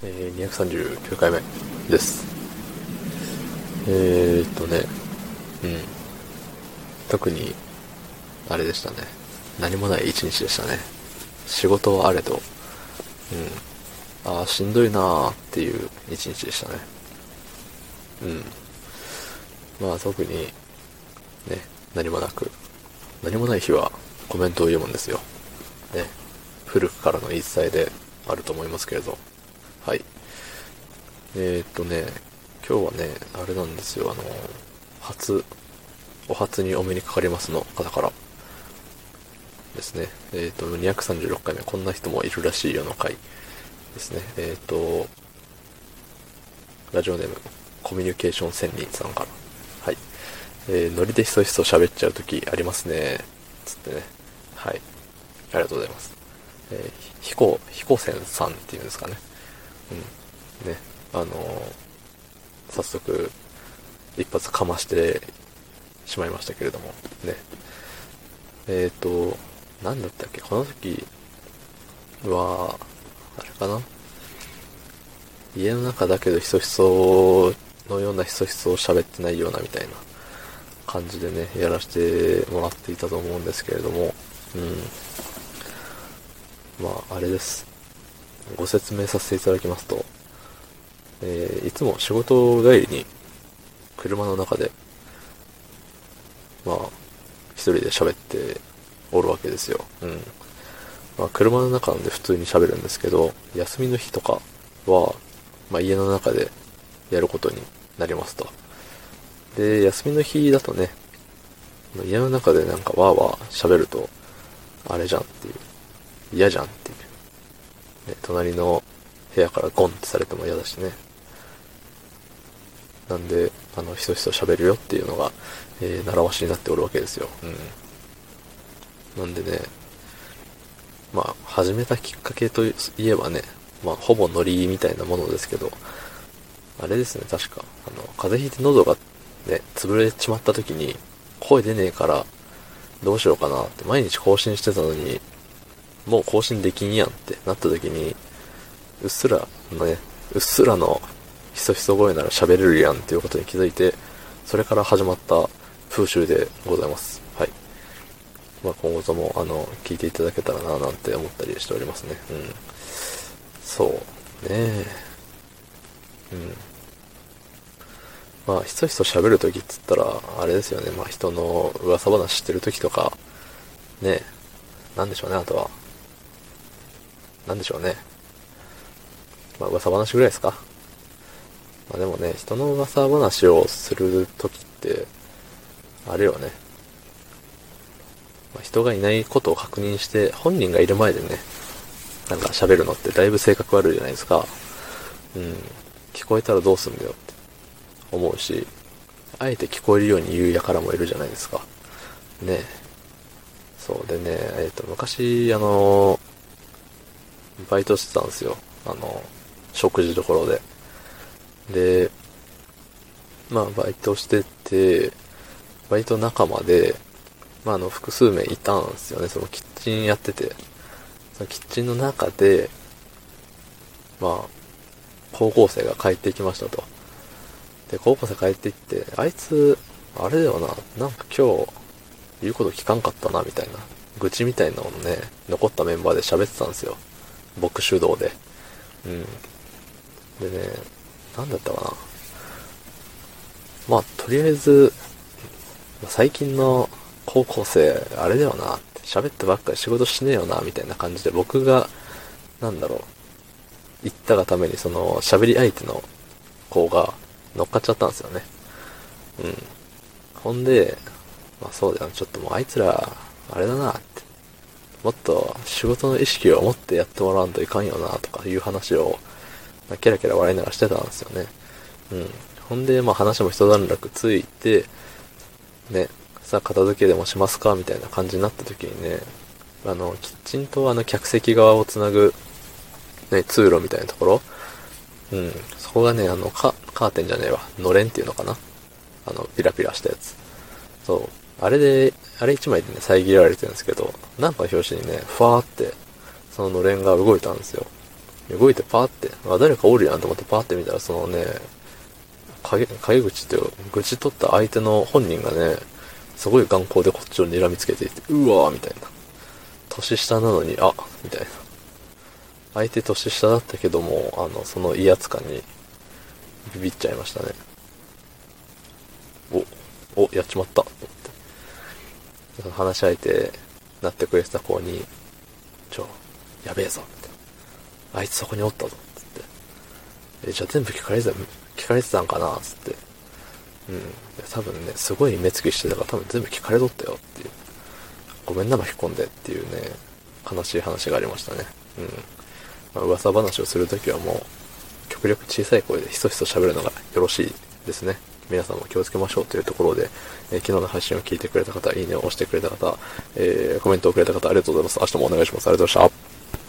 えー、239回目です。えーっとね、うん。特に、あれでしたね。何もない一日でしたね。仕事はあれど、うん。ああ、しんどいなーっていう一日でしたね。うん。まあ特に、ね、何もなく、何もない日はコメントを読むんですよ。ね。古くからの言い伝えであると思いますけれど。はい。えー、っとね、今日はね、あれなんですよ、あの、初、お初にお目にかかりますの方からですね。えー、っと、236回目、こんな人もいるらしいよの回ですね。えー、っと、ラジオネーム、コミュニケーション仙人さんから。はい。えー、ノリでひそひそ喋っちゃうときありますね。つってね。はい。ありがとうございます。えー、ひこ、ひこせんさんっていうんですかね。うん。ね。あのー早速、一発かましてしまいましたけれども。ね。えっ、ー、と、なんだったっけ？この時は、あれかな？家の中だけどひそひそのようなひそひそを喋ってないようなみたいな感じでね、やらせてもらっていたと思うんですけれども、うん。まあ、あれです。ご説明させていただきますと、えーいつも仕事帰りに車の中で、まあ、一人で喋っておるわけですよ。うん。まあ、車の中なんで普通に喋るんですけど、休みの日とかは、まあ、家の中でやることになりますと。で、休みの日だとね、家の中でなんかわーわー喋ると、あれじゃんっていう、嫌じゃんっていう。ね、隣の部屋からゴンってされても嫌だしね。なんで、あの、ひそひそ喋るよっていうのが、えー習わしになっておるわけですよ。うん。なんでね、まあ、始めたきっかけといえばね、まあ、ほぼノリみたいなものですけど、あれですね、確か、あの、風邪ひいて喉がね、潰れちまった時に、声出ねえから、どうしようかなって、毎日更新してたのに、もう更新できんやんってなった時に、うっすらのね、うっすらのひそひそ声なら喋れるやんっていうことに気づいて、それから始まった風習でございます。はい。まあ今後とも、あの、聞いていただけたらななんて思ったりしておりますね。うん。そう。ねえ。うん。まあ、ひそひそ喋るときっつったら、あれですよね。まあ人の噂話してるときとか、ねえ。なんでしょうね、あとは。なんでしょうね。まあ噂話ぐらいですか。まあでもね、人の噂話をするときって、あれよね。まあ人がいないことを確認して、本人がいる前でね、なんか喋るのってだいぶ性格悪いじゃないですか。うん。聞こえたらどうすんだよって思うし、あえて聞こえるように言う輩もいるじゃないですか。ねそうでね、えっ、と、昔、あの、バイトしてたんですよ。あの、食事どころで。で、まあ、バイトしてて、バイト仲間で、まあ、あの、複数名いたんですよね。そのキッチンやってて。そのキッチンの中で、まあ、高校生が帰ってきましたと。で、高校生帰ってきて、あいつ、あれだよな、なんか今日、言うこと聞かんかったな、みたいな。愚痴みたいなのをね、残ったメンバーで喋ってたんですよ。僕主導で。うん。でね、なんだったかな。まあ、とりあえず、最近の高校生、あれだよなって、喋ってばっかり仕事しねえよな、みたいな感じで、僕が、なんだろう、言ったがために、その、喋り相手の子が乗っかっちゃったんですよね。うん。ほんで、まあそうだよ、ちょっともうあいつら、あれだな。もっと仕事の意識を持ってやってもらわんといかんよな、とかいう話を、まあ、キラキラ笑いながらしてたんですよね。うん。ほんで、まあ話も一段落ついて、ね、さあ片付けでもしますかみたいな感じになった時にね、あの、キッチンとあの客席側をつなぐ、ね、通路みたいなところ、うん、そこがね、あの、カカーテンじゃねえわ、のれんっていうのかなあの、ピラピラしたやつ。そう。あれで、あれ一枚でね、遮られてるんですけど、なんか表紙にね、ふわーって、そののれんが動いたんですよ。動いてパーって、あ、誰かおるやんと思ってパーって見たら、そのね、陰、陰口っていう、愚痴取った相手の本人がね、すごい眼光でこっちを睨みつけていて、うわーみたいな。年下なのに、あみたいな。相手年下だったけども、あの、その威圧感にビビっちゃいましたね。お、お、やっちまった、話し相手なってくれてた子に、ちょ、やべえぞ、って。あいつそこにおったぞ、つって。え、じゃあ全部聞かれてた、聞かれてたんかな、つって。うん。多分ね、すごい目つきしてたから多分全部聞かれとったよっていう。ごめんな巻き込んでっていうね、悲しい話がありましたね。うん。まあ、噂話をするときはもう、極力小さい声でひそひそ喋るのがよろしいですね。皆さんも気をつけましょうというところで、えー、昨日の配信を聞いてくれた方、いいねを押してくれた方、えー、コメントをくれた方、ありがとうございます。明日もお願いします。ありがとうございました。